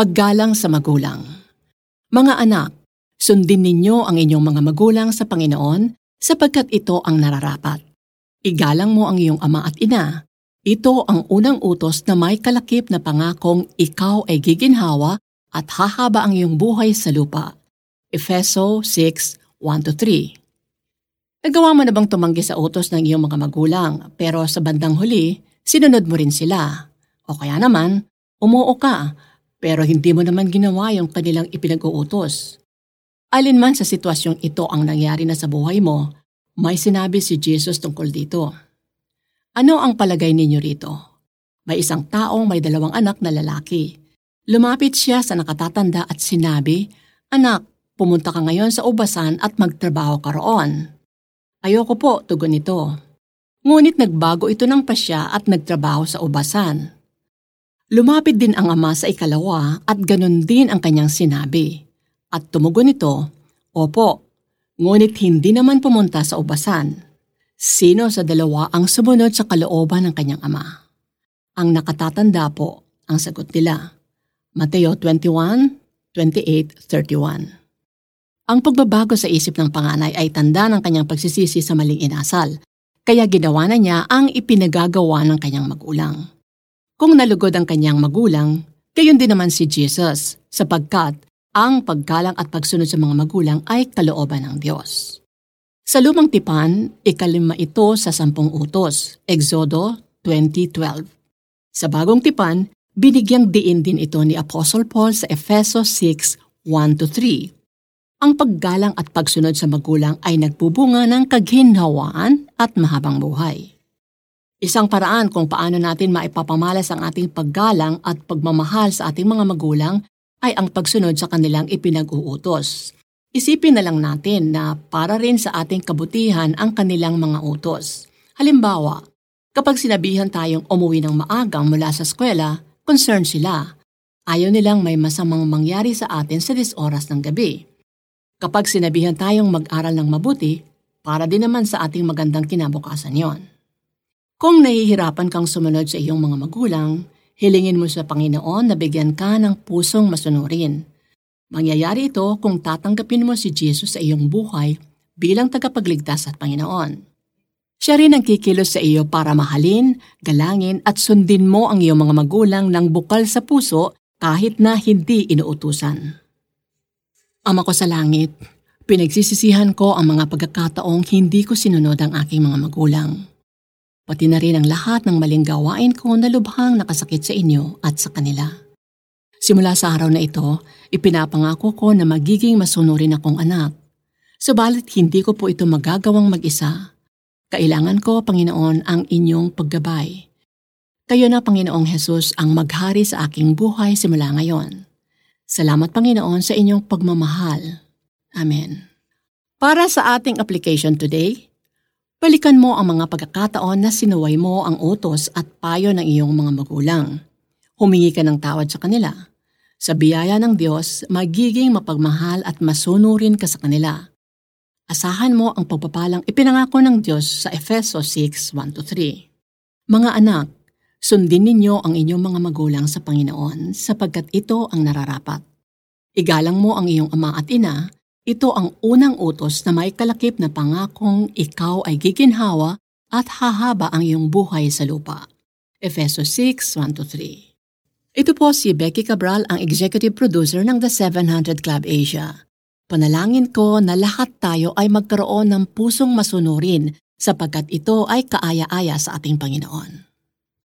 Paggalang sa magulang. Mga anak, sundin ninyo ang inyong mga magulang sa Panginoon sapagkat ito ang nararapat. Igalang mo ang iyong ama at ina. Ito ang unang utos na may kalakip na pangakong ikaw ay giginhawa at hahaba ang iyong buhay sa lupa. Efeso 6, 1-3 Nagawa mo na bang tumanggi sa utos ng iyong mga magulang pero sa bandang huli, sinunod mo rin sila? O kaya naman, umuo ka pero hindi mo naman ginawa yung kanilang ipinag-uutos. Alin man sa sitwasyong ito ang nangyari na sa buhay mo, may sinabi si Jesus tungkol dito. Ano ang palagay ninyo rito? May isang taong may dalawang anak na lalaki. Lumapit siya sa nakatatanda at sinabi, Anak, pumunta ka ngayon sa ubasan at magtrabaho ka roon. Ayoko po, tugon nito. Ngunit nagbago ito ng pasya at nagtrabaho sa ubasan. Lumapit din ang ama sa ikalawa at ganun din ang kanyang sinabi. At tumugon ito, Opo, ngunit hindi naman pumunta sa ubasan. Sino sa dalawa ang sumunod sa kalooban ng kanyang ama? Ang nakatatanda po ang sagot nila. Mateo 21, 28, 31 Ang pagbabago sa isip ng panganay ay tanda ng kanyang pagsisisi sa maling inasal, kaya ginawa na niya ang ipinagagawa ng kanyang magulang. Kung nalugod ang kanyang magulang, gayon din naman si Jesus, sapagkat ang paggalang at pagsunod sa mga magulang ay kalooban ng Diyos. Sa lumang tipan, ikalima ito sa sampung utos, Exodo 2012. Sa bagong tipan, binigyang diin din ito ni Apostle Paul sa Efeso 6, 1-3. Ang paggalang at pagsunod sa magulang ay nagbubunga ng kaghinhawaan at mahabang buhay. Isang paraan kung paano natin maipapamalas ang ating paggalang at pagmamahal sa ating mga magulang ay ang pagsunod sa kanilang ipinag-uutos. Isipin na lang natin na para rin sa ating kabutihan ang kanilang mga utos. Halimbawa, kapag sinabihan tayong umuwi ng maagang mula sa eskwela, concerned sila. Ayaw nilang may masamang mangyari sa atin sa dis oras ng gabi. Kapag sinabihan tayong mag-aral ng mabuti, para din naman sa ating magandang kinabukasan yon. Kung nahihirapan kang sumunod sa iyong mga magulang, hilingin mo sa Panginoon na bigyan ka ng pusong masunurin. Mangyayari ito kung tatanggapin mo si Jesus sa iyong buhay bilang tagapagligtas at Panginoon. Siya rin ang kikilos sa iyo para mahalin, galangin at sundin mo ang iyong mga magulang ng bukal sa puso kahit na hindi inuutusan. Ama ko sa langit, pinagsisisihan ko ang mga pagkakataong hindi ko sinunod ang aking mga magulang pati na rin ang lahat ng maling gawain ko na lubhang nakasakit sa inyo at sa kanila. Simula sa araw na ito, ipinapangako ko na magiging masunurin akong anak. Subalit hindi ko po ito magagawang mag-isa. Kailangan ko, Panginoon, ang inyong paggabay. Kayo na, Panginoong Hesus, ang maghari sa aking buhay simula ngayon. Salamat, Panginoon, sa inyong pagmamahal. Amen. Para sa ating application today, Balikan mo ang mga pagkakataon na sinuway mo ang utos at payo ng iyong mga magulang. Humingi ka ng tawad sa kanila. Sa biyaya ng Diyos, magiging mapagmahal at masunurin ka sa kanila. Asahan mo ang pagpapalang ipinangako ng Diyos sa Efeso 6, 1-3. Mga anak, sundin ninyo ang inyong mga magulang sa Panginoon sapagkat ito ang nararapat. Igalang mo ang iyong ama at ina ito ang unang utos na may kalakip na pangakong ikaw ay giginhawa at hahaba ang iyong buhay sa lupa. Efeso 6, 1-3 Ito po si Becky Cabral, ang executive producer ng The 700 Club Asia. Panalangin ko na lahat tayo ay magkaroon ng pusong masunurin sapagkat ito ay kaaya-aya sa ating Panginoon.